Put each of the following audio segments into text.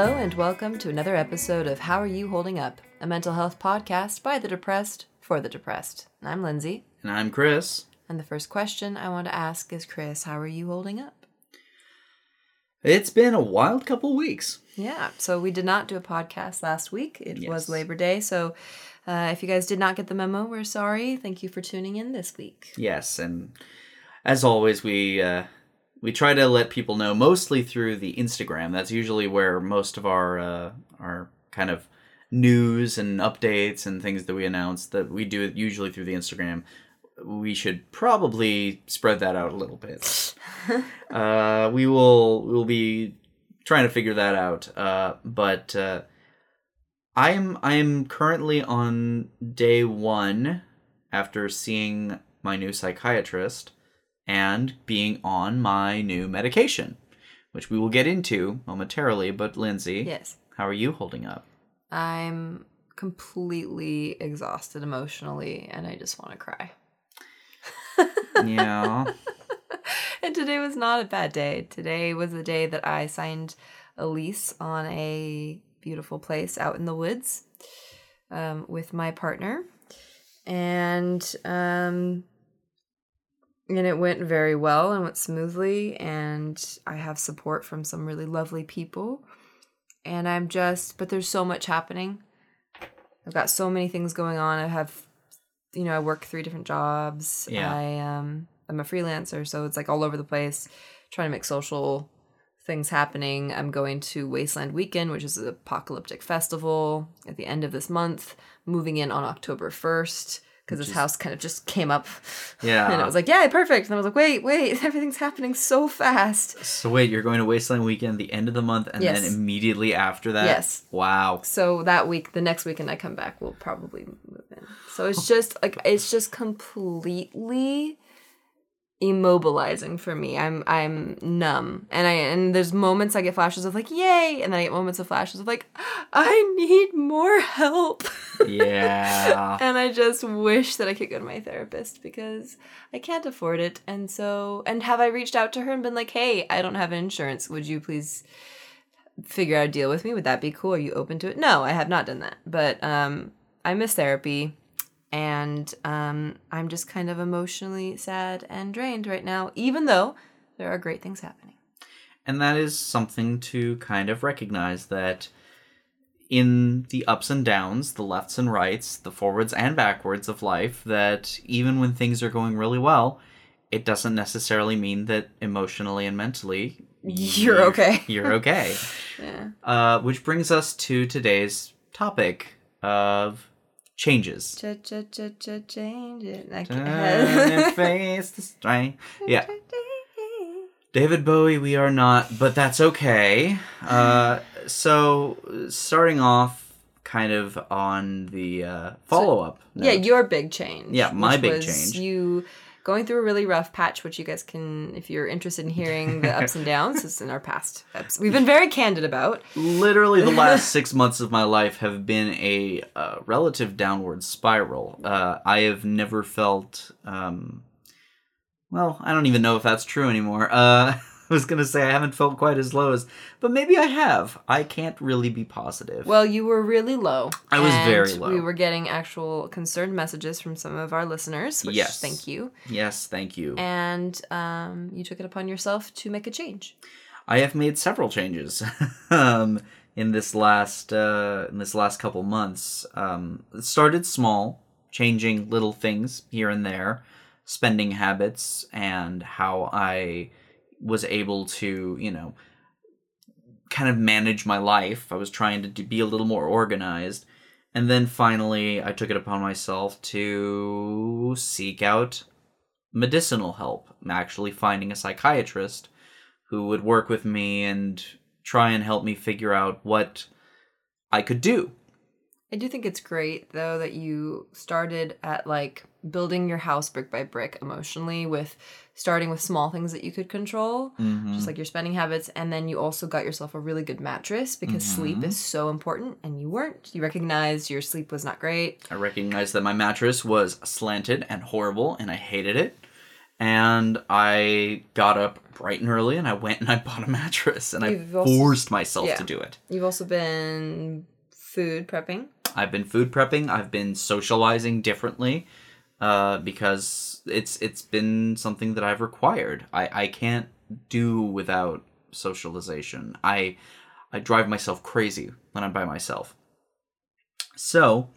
Hello, and welcome to another episode of How Are You Holding Up, a mental health podcast by the depressed for the depressed. I'm Lindsay, And I'm Chris. and the first question I want to ask is Chris, how are you holding up? It's been a wild couple weeks. Yeah, so we did not do a podcast last week. It was Labor Day, so uh, if you guys did not get the memo, we're sorry. Thank you for tuning in this week. Yes, and as always, we uh, we try to let people know mostly through the Instagram. That's usually where most of our uh, our kind of news and updates and things that we announce that we do it usually through the Instagram. We should probably spread that out a little bit. uh, we will we'll be trying to figure that out. Uh, but uh, I'm I'm currently on day one after seeing my new psychiatrist and being on my new medication, which we will get into momentarily. But Lindsay, Yes. how are you holding up? I'm completely exhausted emotionally, and I just want to cry. Yeah. and today was not a bad day. Today was the day that I signed a lease on a beautiful place out in the woods um, with my partner, and um, and it went very well and went smoothly. And I have support from some really lovely people, and I'm just but there's so much happening. I've got so many things going on. I have, you know, I work three different jobs. Yeah. I um I'm a freelancer, so it's like all over the place, trying to make social things happening. I'm going to Wasteland Weekend, which is an apocalyptic festival at the end of this month, moving in on October 1st because this is- house kind of just came up. Yeah. and I was like, yeah, perfect. And I was like, wait, wait, everything's happening so fast. so wait, you're going to Wasteland Weekend the end of the month, and Yes. then immediately after that. Yes. Wow. So that week, the next weekend I come back, we'll probably move in. So it's just like it's just completely immobilizing for me. I'm I'm numb, and I and there's moments I get flashes of like yay, and then I get moments of flashes of like I need more help. Yeah. and I just wish that I could go to my therapist because I can't afford it. And so, and have I reached out to her and been like, hey, I don't have insurance. Would you please figure out a deal with me? Would that be cool? Are you open to it? No, I have not done that. But um, I miss therapy. And um, I'm just kind of emotionally sad and drained right now, even though there are great things happening. And that is something to kind of recognize that in the ups and downs, the lefts and rights, the forwards and backwards of life, that even when things are going really well, it doesn't necessarily mean that emotionally and mentally You're okay. You're okay. Yeah. uh, which brings us to today's topic of changes. Ch ch ch ch change it. I face the strain. Yeah. David Bowie, we are not, but that's okay. Uh, so, starting off kind of on the uh, follow up. Yeah, your big change. Yeah, my big change. You going through a really rough patch, which you guys can, if you're interested in hearing the ups and downs, is in our past. We've been very candid about. Literally, the last six months of my life have been a uh, relative downward spiral. Uh, I have never felt. Um, well, I don't even know if that's true anymore. Uh, I was gonna say I haven't felt quite as low as, but maybe I have. I can't really be positive. Well, you were really low. I was very low. We were getting actual concerned messages from some of our listeners, which Yes. thank you. yes, thank you. And um, you took it upon yourself to make a change. I have made several changes um, in this last uh, in this last couple months. Um, it started small, changing little things here and there, spending habits, and how I was able to, you know, kind of manage my life. I was trying to be a little more organized. And then finally, I took it upon myself to seek out medicinal help, actually finding a psychiatrist who would work with me and try and help me figure out what I could do. I do think it's great though that you started at like building your house brick by brick emotionally with starting with small things that you could control, Mhm. just like your spending habits, and then you also got yourself a really good mattress because sleep Mhm. is so important and you weren't. You recognized your sleep was not great. I recognized that my mattress was slanted and horrible, and I hated it. And I got up bright and early and I went and I bought a mattress and You've I also- forced myself yeah. to do it. You've also been food prepping. I've been food prepping. I've been socializing differently uh, because it's it's been something that I've required. I, I can't do without socialization. I I drive myself crazy when I'm by myself. So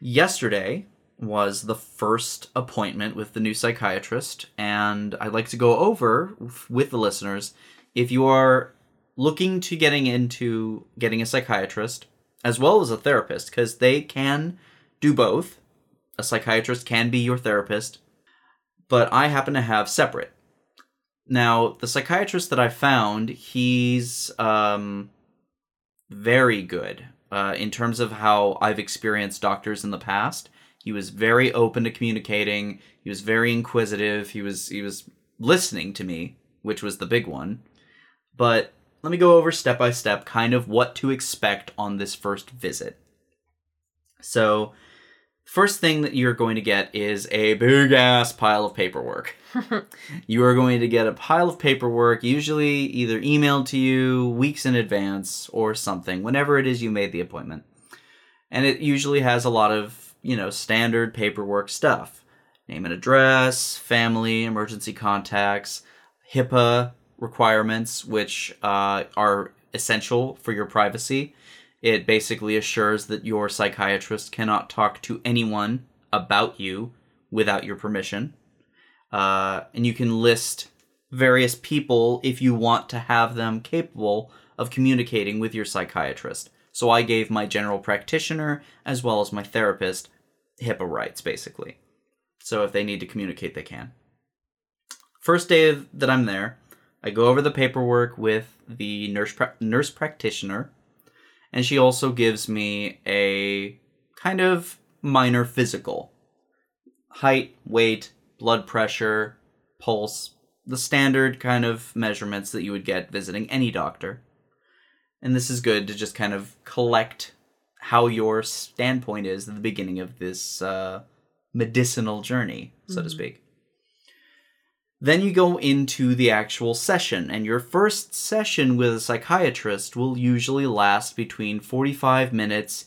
yesterday was the first appointment with the new psychiatrist, and I'd like to go over with the listeners if you are looking to getting into getting a psychiatrist as well as a therapist because they can do both. A psychiatrist can be your therapist, but I happen to have separate. Now, the psychiatrist that I found, he's um, very good uh, in terms of how I've experienced doctors in the past. He was very open to communicating. He was very inquisitive. He was he was listening to me, which was the big one. But let me go over step by step kind of what to expect on this first visit. So, first thing that you're going to get is a big ass pile of paperwork. you are going to get a pile of paperwork, usually either emailed to you weeks in advance or something, whenever it is you made the appointment. And it usually has a lot of, you know, standard paperwork stuff name and address, family, emergency contacts, HIPAA requirements, which uh, are essential for your privacy. It basically assures that your psychiatrist cannot talk to anyone about you without your permission. Uh, and you can list various people if you want to have them capable of communicating with your psychiatrist. So I gave my general practitioner as well as my therapist HIPAA rights, basically. So if they need to communicate, they can. First day of, that I'm there, I go over the paperwork with the nurse pra- nurse practitioner, and she also gives me a kind of minor physical height, weight, blood pressure, pulse, the standard kind of measurements that you would get visiting any doctor. And this is good to just kind of collect how your standpoint is at the beginning of this uh, medicinal journey, so to Mhm. speak. Then you go into the actual session, and your first session with a psychiatrist will usually last between 45 minutes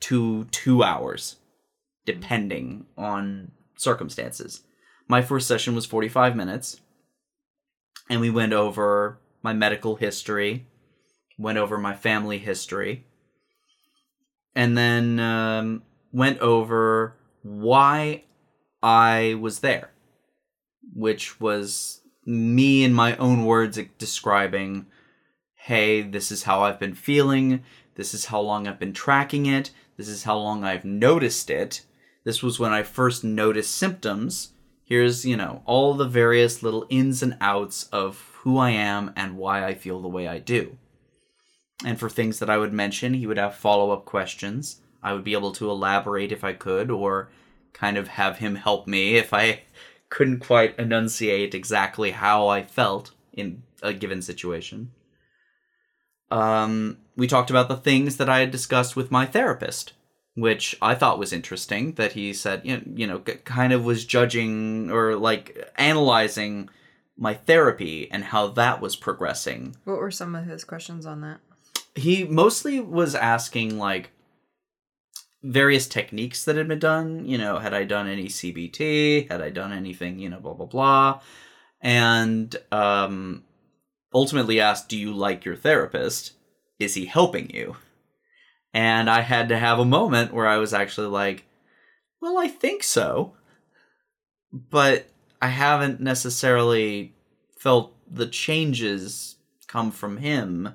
to two hours, depending on circumstances. My first session was 45 minutes, and we went over my medical history, went over my family history, and then um, went over why I was there, which was me in my own words describing, hey, this is how I've been feeling, this is how long I've been tracking it, this is how long I've noticed it. This was when I first noticed symptoms. Here's, you know, all the various little ins and outs of who I am and why I feel the way I do. And for things that I would mention, he would have follow up questions. I would be able to elaborate if I could, or kind of have him help me if I couldn't quite enunciate exactly how I felt in a given situation. Um, we talked about the things that I had discussed with my therapist, which I thought was interesting. That he said, you know, you know kind of was judging or like analyzing my therapy and how that was progressing What were some of his questions on that? he mostly was asking like various techniques that had been done you know had i done any cbt had i done anything you know blah blah blah. And um ultimately asked do you like your therapist? Is he helping you? And i had to have a moment where i was actually like well i think so but i haven't necessarily felt the changes come from him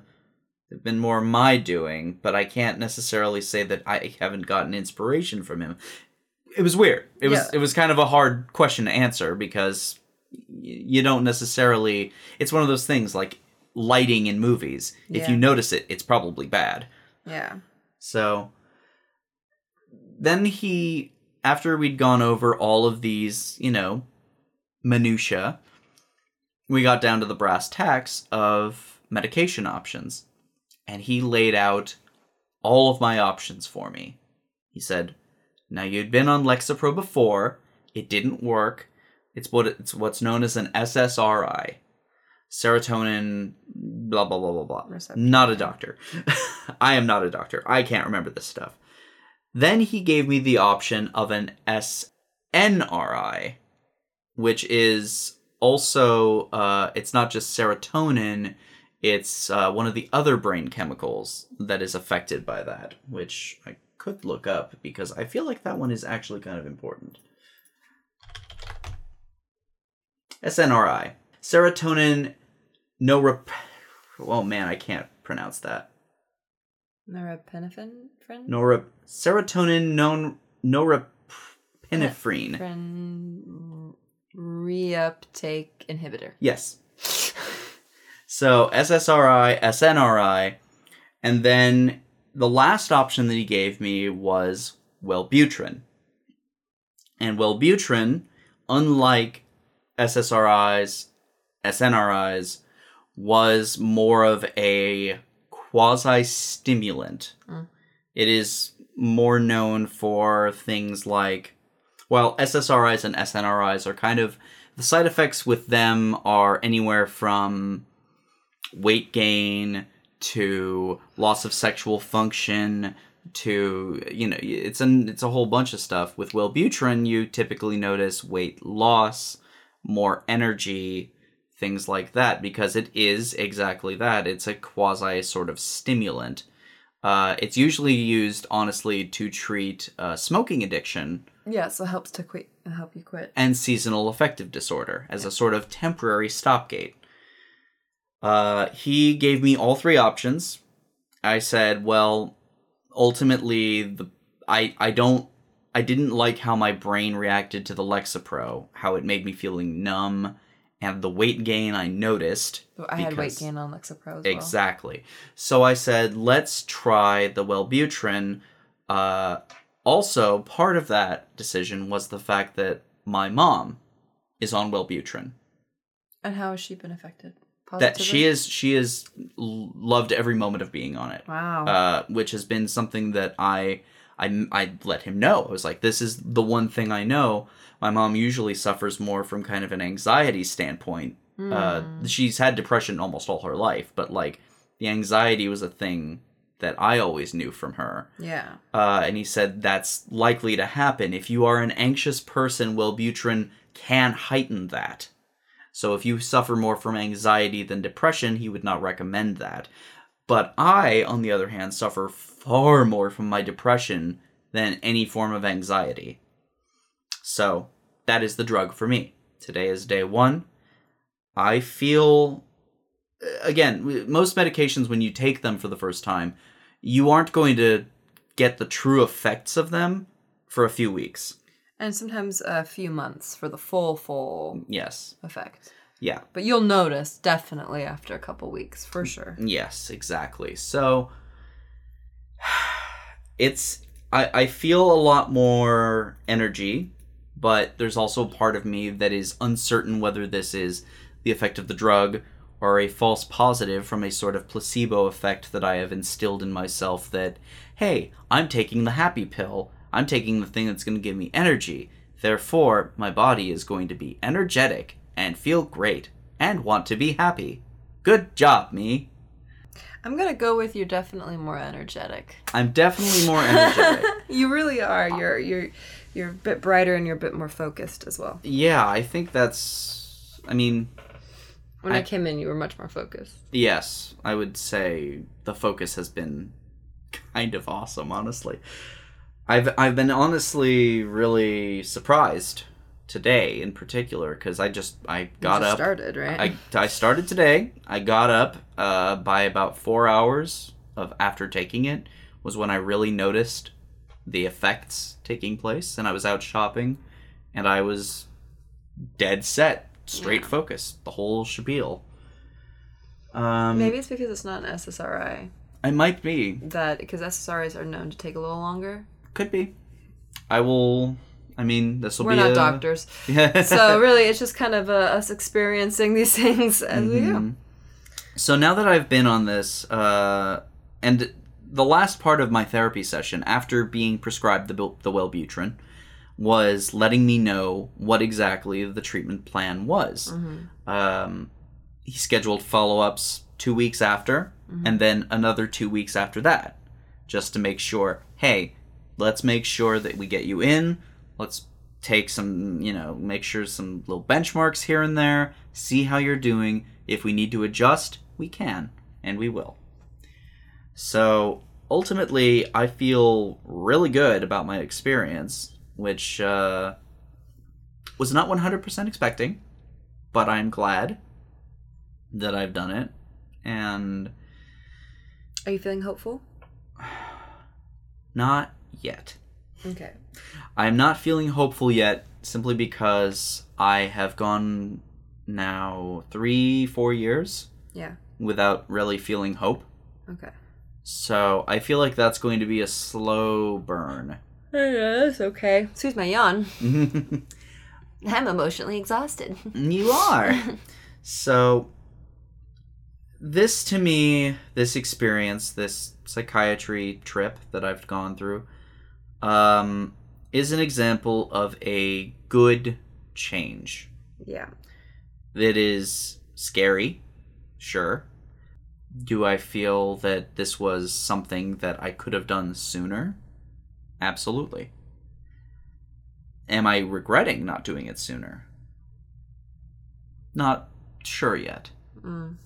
They've been more my doing, but I can't necessarily say that I haven't gotten inspiration from him. It was weird. It was Yeah. it was kind of a hard question to answer because y- you don't necessarily. It's one of those things like lighting in movies. If you notice it, it's probably bad. Yeah. So then he, after we'd gone over all of these, you know, minutia, we got down to the brass tacks of medication options. And he laid out all of my options for me. He said, Now you'd been on Lexapro before, it didn't work. It's what it's what's known as an SSRI, serotonin. Blah blah blah blah blah. Receptor. Not a doctor. I am not a doctor. I can't remember this stuff. Then he gave me the option of an SNRI, which is also uh, it's not just serotonin it's uh, one of the other brain chemicals that is affected by that which i could look up because i feel like that one is actually kind of important snri serotonin norep oh man i can't pronounce that Norepinephrine? Norep serotonin non norepinephrine reuptake inhibitor. Yes. So SSRI, SNRI, and then the last option that he gave me was Wellbutrin. And Wellbutrin, unlike SSRIs, SNRIs, was more of a quasi stimulant. Mm. It is more known for things like, well, SSRIs and SNRIs are kind of the side effects with them are anywhere from weight gain to loss of sexual function to you know it's an it's a whole bunch of stuff. With Wellbutrin you typically notice weight loss more energy things like that because it is exactly that. It's a quasi sort of stimulant. Uh, it's usually used honestly to treat uh, smoking addiction. Yeah, so it helps to quit help you quit. and seasonal affective disorder as a sort of temporary stopgate. Uh, he gave me all three options. I said, well, ultimately, the I I don't I didn't like how my brain reacted to the Lexapro, how it made me feeling numb, and the weight gain I noticed. I had weight gain on Lexapro as well. Exactly. So I said, let's try the Wellbutrin. Uh, also, part of that decision was the fact that my mom is on Wellbutrin. And how has she been affected? That she is, she is loved every moment of being on it. Wow. Uh, which has been something that I, I, I let him know. I was like, this is the one thing I know. My mom usually suffers more from kind of an anxiety standpoint uh, Hmm. she's had depression almost all her life, but like the anxiety was a thing that I always knew from her. yeah. Uh, and he said that's likely to happen. If you are an anxious person, Wellbutrin can heighten that. So if you suffer more from anxiety than depression, he would not recommend that. But I, on the other hand, suffer far more from my depression than any form of anxiety. So that is the drug for me. Today is day one. I feel uh, again, most medications when you take them for the first time, you aren't going to get the true effects of them for a few weeks. And sometimes a few months for the full, full Yes. effect. Yeah. But you'll notice definitely after a couple weeks, for sure. Yes, exactly. So it's I, I feel a lot more energy, but there's also a part of me that is uncertain whether this is the effect of the drug or a false positive from a sort of placebo effect that I have instilled in myself that, hey, I'm taking the happy pill. I'm taking the thing that's going to give me energy. Therefore, my body is going to be energetic and feel great and want to be happy. Good job, me. I'm gonna go with you're definitely more energetic. I'm definitely more energetic. you really are. You're you're you're a bit brighter and you're a bit more focused as well. yeah, I think that's. I mean, When I- I, came in, you were much more focused. yes, I would say the focus has been kind of awesome, honestly. I've I've been honestly really surprised today in particular because I just I got just up. Started right. I, I started today. I got up uh, by about four hours of after taking it was when I really noticed the effects taking place, and I was out shopping, and I was dead set, straight Yeah. focus, the whole spiel. Um, Maybe it's because it's not an SSRI. I might be, That because SSRIs are known to take a little longer. Could be. I will. I mean, this will be. We're not a, doctors, Yeah. so really, it's just kind of uh, us experiencing these things as we go. Mhm. So now that I've been on this, uh, and the last part of my therapy session, after being prescribed the the Wellbutrin, was letting me know what exactly the treatment plan was. Mm-hmm. Um, he scheduled follow ups two weeks after, Mm-hmm. and then another two weeks after that, just to make sure hey, let's make sure that we get you in. Let's take some, you know, make sure some little benchmarks here and there, see how you're doing. If we need to adjust, we can, and we will. So ultimately, I feel really good about my experience, which uh, was not 100% expecting, but I'm glad that I've done it. And Are you feeling hopeful? not yet. Okay. I'm not feeling hopeful yet simply because I have gone now three, four years Yeah. without really feeling hope. Okay. So I feel like that's going to be a slow burn. Yeah, that's okay. Excuse my yawn. I'm emotionally exhausted. You are. so this to me, this experience, this psychiatry trip that I've gone through, um, is an example of a good change. yeah. that is scary, sure. Do I feel that this was something that I could have done sooner? Absolutely. Am I regretting not doing it sooner? Not sure yet. Mm.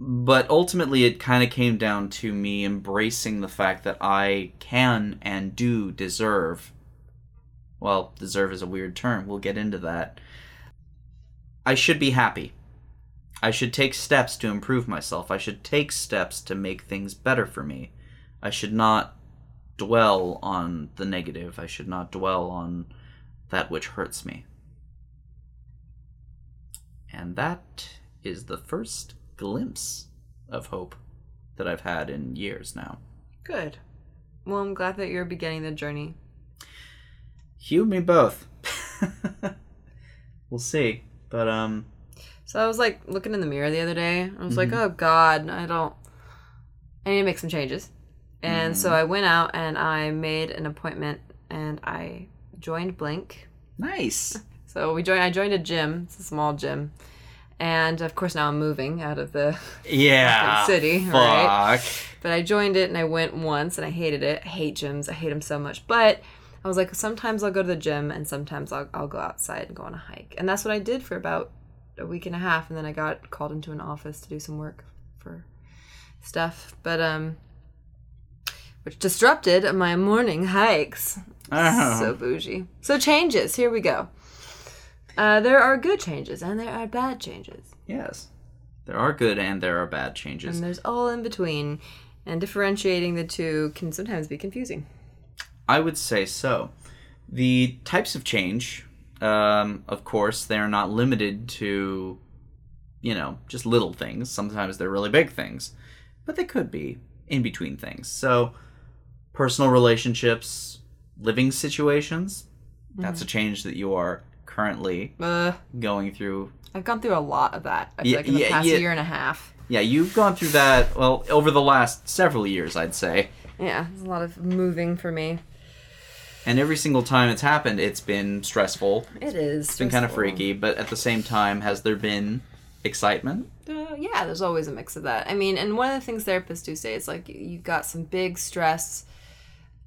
But ultimately, it kind of came down to me embracing the fact that I can and do deserve. Well, deserve is a weird term. We'll get into that. I should be happy. I should take steps to improve myself. I should take steps to make things better for me. I should not dwell on the negative. I should not dwell on that which hurts me. And that is the first glimpse of hope that I've had in years now. Good. Well, I'm glad that you're beginning the journey. You me both. we'll see. But um So I was like looking in the mirror the other day. I was like, Mhm. oh God, I don't. I need to make some changes. And so I went out and I made an appointment and I joined Blink. nice. So we joined. I joined a gym. It's a small gym, and of course now I'm moving out of the. Yeah. city, Fuck. right? But I joined it and I went once and I hated it. I hate gyms. I hate them so much. But I was like, sometimes I'll go to the gym and sometimes I'll, I'll go outside and go on a hike. And that's what I did for about a week and a half. And then I got called into an office to do some work for stuff. But, um, which disrupted my morning hikes. Oh. So bougie. So changes. Here we go. Uh, there are good changes and there are bad changes. Yes. There are good and there are bad changes. And there's all in between. And differentiating the two can sometimes be confusing. I would say so. The types of change, um, of course, they're not limited to, you know, just little things. Sometimes they're really big things, but they could be in between things. So, personal relationships, living situations, that's a change that you are currently Uh, going through. I've gone through a lot of that. I feel Yeah, like in the yeah, past yeah. year and a half. Yeah, you've gone through that, well, over the last several years, I'd say. Yeah, there's a lot of moving for me. And every single time it's happened, it's been stressful. It is. It's been kind of freaky, but at the same time, has there been excitement? Uh, yeah, there's always a mix of that. I mean, and one of the things therapists do say is like you've got some big stress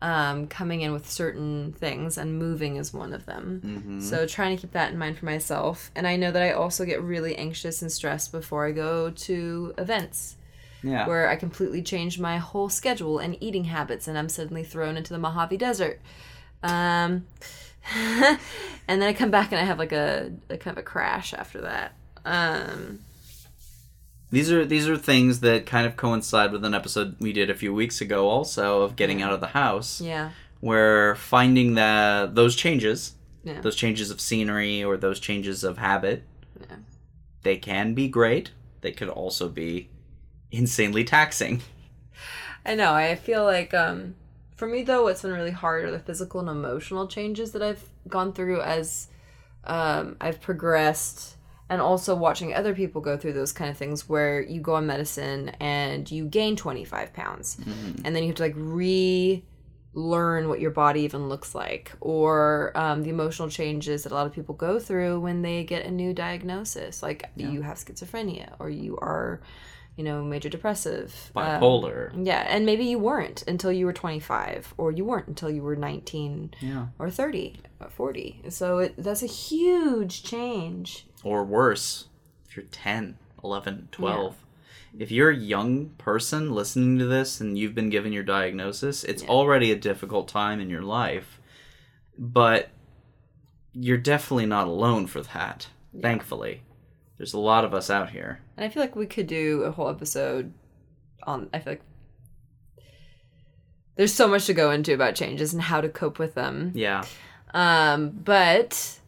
um, coming in with certain things, and moving is one of them. Mm-hmm. So trying to keep that in mind for myself. And I know that I also get really anxious and stressed before I go to events Yeah. where I completely change my whole schedule and eating habits, and I'm suddenly thrown into the Mojave Desert. Um, and then I come back and I have like a, a kind of a crash after that. Um, These are these are things that kind of coincide with an episode we did a few weeks ago, also of getting out of the house, yeah, where finding that those changes, yeah, those changes of scenery or those changes of habit, Yeah. they can be great. They could also be insanely taxing. I know. I feel like um, for me though, what's been really hard are the physical and emotional changes that I've gone through as um, I've progressed, and also watching other people go through those kind of things where you go on medicine and you gain twenty five pounds, and then you have to like re learn what your body even looks like or um, the emotional changes that a lot of people go through when they get a new diagnosis. Like you have schizophrenia or you are you know major depressive um, Bipolar. yeah and maybe you weren't until you were 25 or you weren't until you were 19 yeah. or 30 or 40 so it, that's a huge change Or worse, if you're 10, 11, 12. If you're a young person listening to this and you've been given your diagnosis, it's already a difficult time in your life. But you're definitely not alone for that, thankfully. There's a lot of us out here. And I feel like we could do a whole episode on. I feel like there's so much to go into about changes and how to cope with them. Yeah. Um, but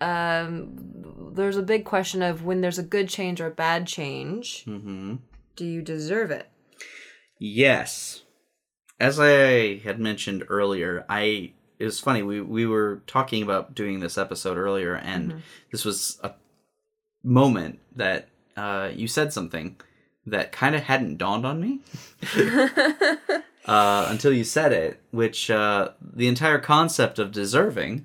um, there's a big question of when there's a good change or a bad change, Mm-hmm. do you deserve it? Yes. As I had mentioned earlier, I it was funny, we we were talking about doing this episode earlier and this was a moment that uh, you said something that kind of hadn't dawned on me uh, until you said it, which uh, the entire concept of deserving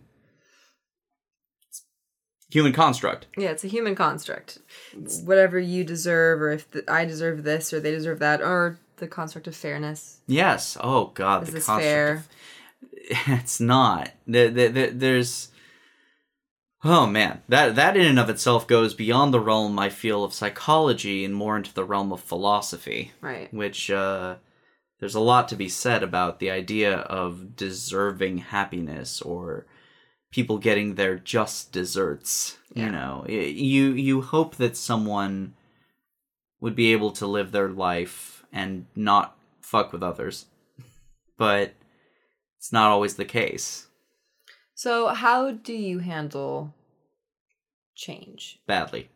human construct. Yeah, it's a human construct. Whatever you deserve, or if th I deserve this or they deserve that, or the construct of fairness. Yes. Oh God. Is the this construct fair? of- it's not. There, there, there- there's. Oh man, that that in and of itself goes beyond the realm I feel of psychology and more into the realm of philosophy, Right. which uh, there's a lot to be said about the idea of deserving happiness or people getting their just desserts. Yeah. You know, you you hope that someone would be able to live their life and not fuck with others, but it's not always the case. So, how do you handle change? Badly.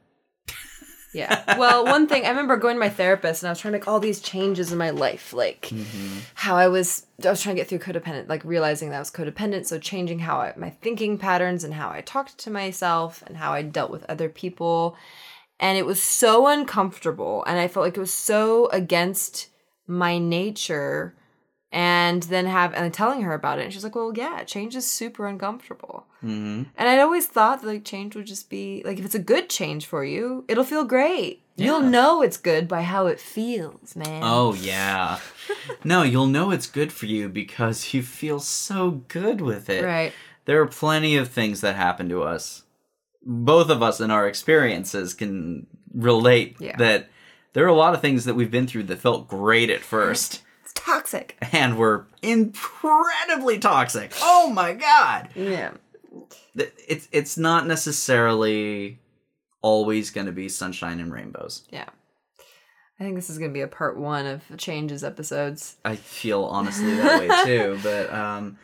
Yeah. Well, one thing I remember going to my therapist and I was trying to make all these changes in my life, like mm-hmm. how I was I was trying to get through codependent, like realizing that I was codependent, so changing how I, my thinking patterns and how I talked to myself and how I dealt with other people. And it was so uncomfortable and I felt like it was so against my nature and then have and telling her about it and she's like, "Well, yeah, change is super uncomfortable." hmm And I'd always thought that like change would just be like if it's a good change for you, it'll feel great. You'll know it's good by how it feels, man. Oh yeah. no, you'll know it's good for you because you feel so good with it. right. There are plenty of things that happen to us. Both of us in our experiences can relate Yeah. that there are a lot of things that we've been through that felt great at first toxic. and were incredibly toxic. Oh my god. Yeah. It's it's not necessarily always going to be sunshine and rainbows. Yeah. I think this is gonna be a part one of changes episodes. I feel honestly that way too. But um,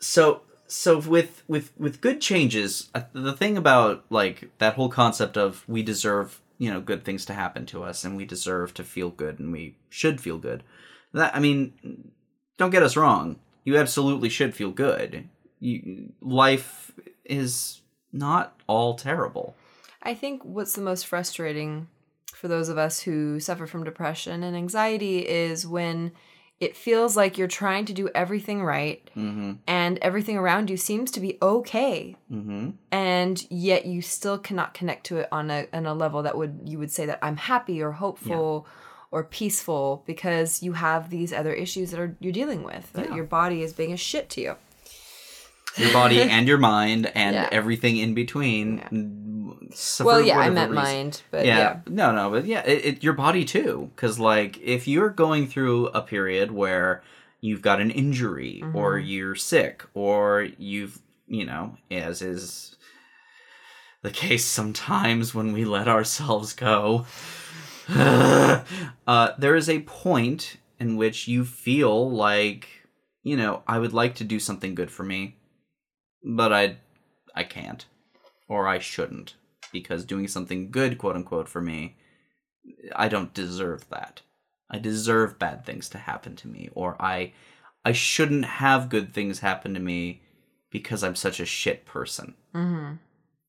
so so with with with good changes, uh, the thing about like that whole concept of we deserve you know good things to happen to us and we deserve to feel good and we should feel good. That I mean, don't get us wrong. You absolutely should feel good. You, life is not all terrible. I think what's the most frustrating for those of us who suffer from depression and anxiety is when it feels like you're trying to do everything right Mm-hmm. and everything around you seems to be okay Mm-hmm. and yet you still cannot connect to it on a on a level that would you would say that I'm happy or hopeful or peaceful because you have these other issues that are you're dealing with that Yeah. your body is being a shit to you. Your body and your mind and Yeah. everything in between. Yeah. well, yeah, I meant reason- mind, but yeah, yeah. no no but yeah it, it, your body too because like if you're going through a period where you've got an injury or Mm-hmm. you're sick or you've you know as is the case sometimes when we let ourselves go uh, there is a point in which you feel like you know i would like to do something good for me but i i can't or i shouldn't because doing something good quote unquote for me i don't deserve that i deserve bad things to happen to me or i i shouldn't have good things happen to me because i'm such a shit person Mm-hmm.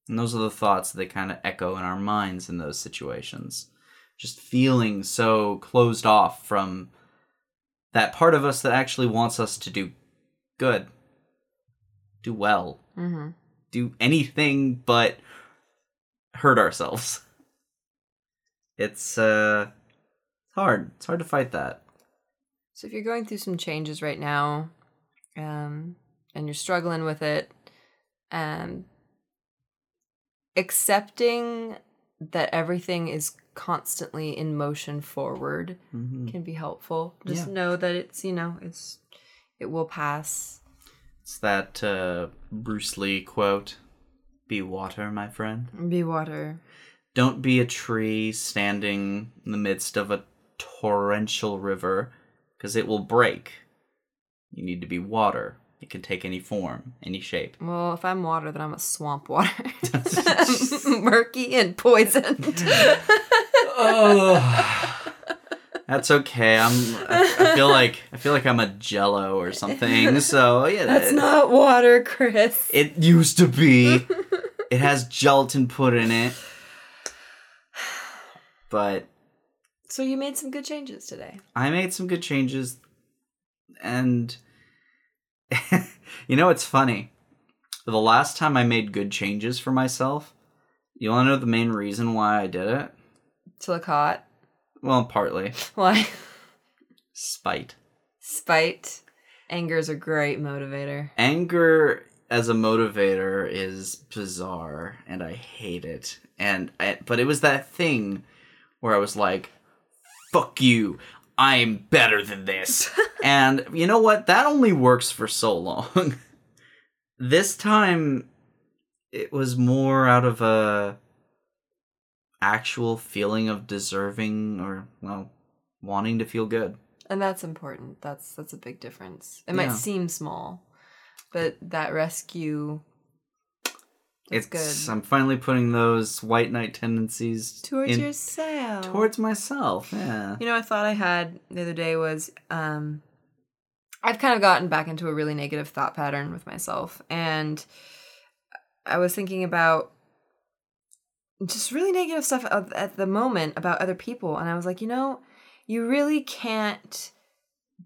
and those are the thoughts that kind of echo in our minds in those situations. Just feeling so closed off from that part of us that actually wants us to do good, do well, Mm-hmm. do anything but hurt ourselves. It's uh hard. It's hard to fight that. So if you're going through some changes right now, um, and you're struggling with it, um, accepting that everything is constantly in motion forward Mhm. can be helpful. Just Yeah. know that it's you know it's it will pass. It's that uh, Bruce Lee quote Be water, my friend. Be water. Don't be a tree standing in the midst of a torrential river, because it will break. You need to be water. It can take any form, any shape. Well, if I'm water, then I'm a swamp water. Murky and poisoned. That's okay. I'm. I, I feel like I feel like I'm a Jello or something. So yeah, That's it- not water, Chris. It used to be. it has gelatin put in it, but So you made some good changes today. I made some good changes, and you know it's funny. The last time I made good changes for myself, you want to know the main reason why I did it? To look hot. Well, partly Why? spite. Spite. Anger is a great motivator. Anger as a motivator is bizarre, and I hate it. And I, but it was that thing where I was like, "Fuck you." I'm better than this. and you know what? That only works for so long. this time it was more out of a actual feeling of deserving or well, wanting to feel good. And that's important. That's that's a big difference. It might seem small, but that rescue it's good. I'm finally putting those white knight tendencies Towards in- yourself. towards myself. Yeah. You know, I thought I had the other day was um I've kind of gotten back into a really negative thought pattern with myself and I was thinking about just really negative stuff at the moment about other people and I was like, you know, you really can't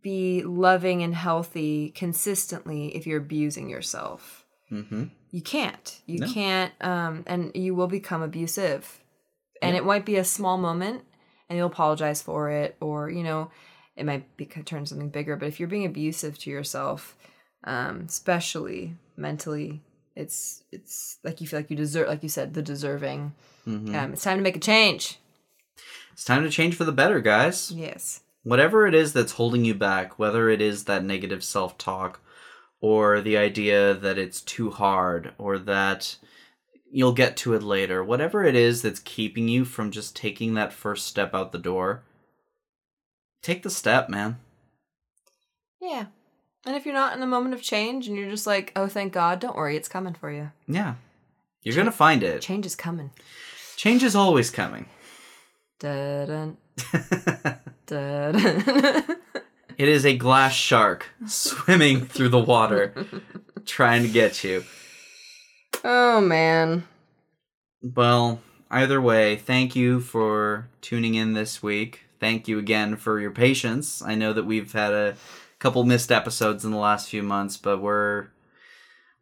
be loving and healthy consistently if you're abusing yourself. Mm-hmm. You can't. You No. can't um and you will become abusive. And Yeah. it might be a small moment and you'll apologize for it or you know it might be turn something bigger but if you're being abusive to yourself um especially mentally it's it's like you feel like you deserve like you said the deserving Mm-hmm. um it's time to make a change It's time to change for the better, guys. yes Whatever it is that's holding you back, whether it is that negative self talk or the idea that it's too hard or that you'll get to it later, whatever it is that's keeping you from just taking that first step out the door, take the step, man. yeah and if you're not in a moment of change and you're just like oh thank god don't worry it's coming for you Yeah. You're going to find it. change is coming Change is always coming. Dun, dun, dun. It is a glass shark swimming through the water trying to get you. oh man Well, either way, thank you for tuning in this week. Thank you again for your patience. I know that we've had a couple missed episodes in the last few months, but we're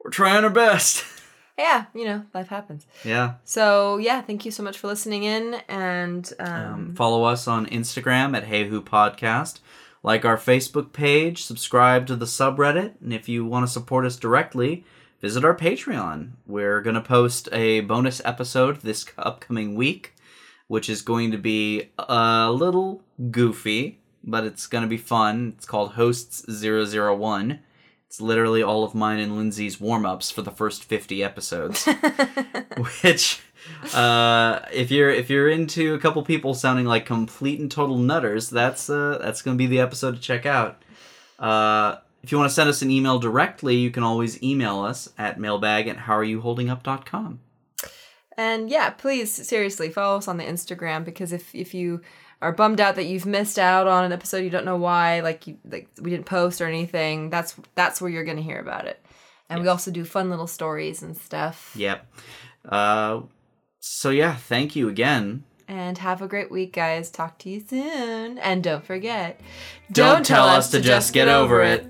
we're trying our best. yeah, you know, life happens. yeah. So yeah, thank you so much for listening in, and um, Um, follow us on Instagram at Hey Who Podcast. Like our Facebook page, subscribe to the subreddit, and if you want to support us directly, visit our Patreon. We're going to post a bonus episode this upcoming week, which is going to be a little goofy, but it's going to be fun. It's called Hosts 001. It's literally all of mine and Lindsay's warm ups for the first 50 episodes which uh if you're if you're into a couple people sounding like complete and total nutters that's uh that's gonna be the episode to check out uh if you want to send us an email directly you can always email us at mailbag at howareyouholdingup.com and yeah, please seriously follow us on the Instagram because if if you are bummed out that you've missed out on an episode, you don't know why, like you like we didn't post or anything. That's that's where you're gonna hear about it. And we also do fun little stories and stuff. yep uh so yeah thank you again And have a great week, guys. Talk to you soon. And don't forget Don't, tell us to just get over it.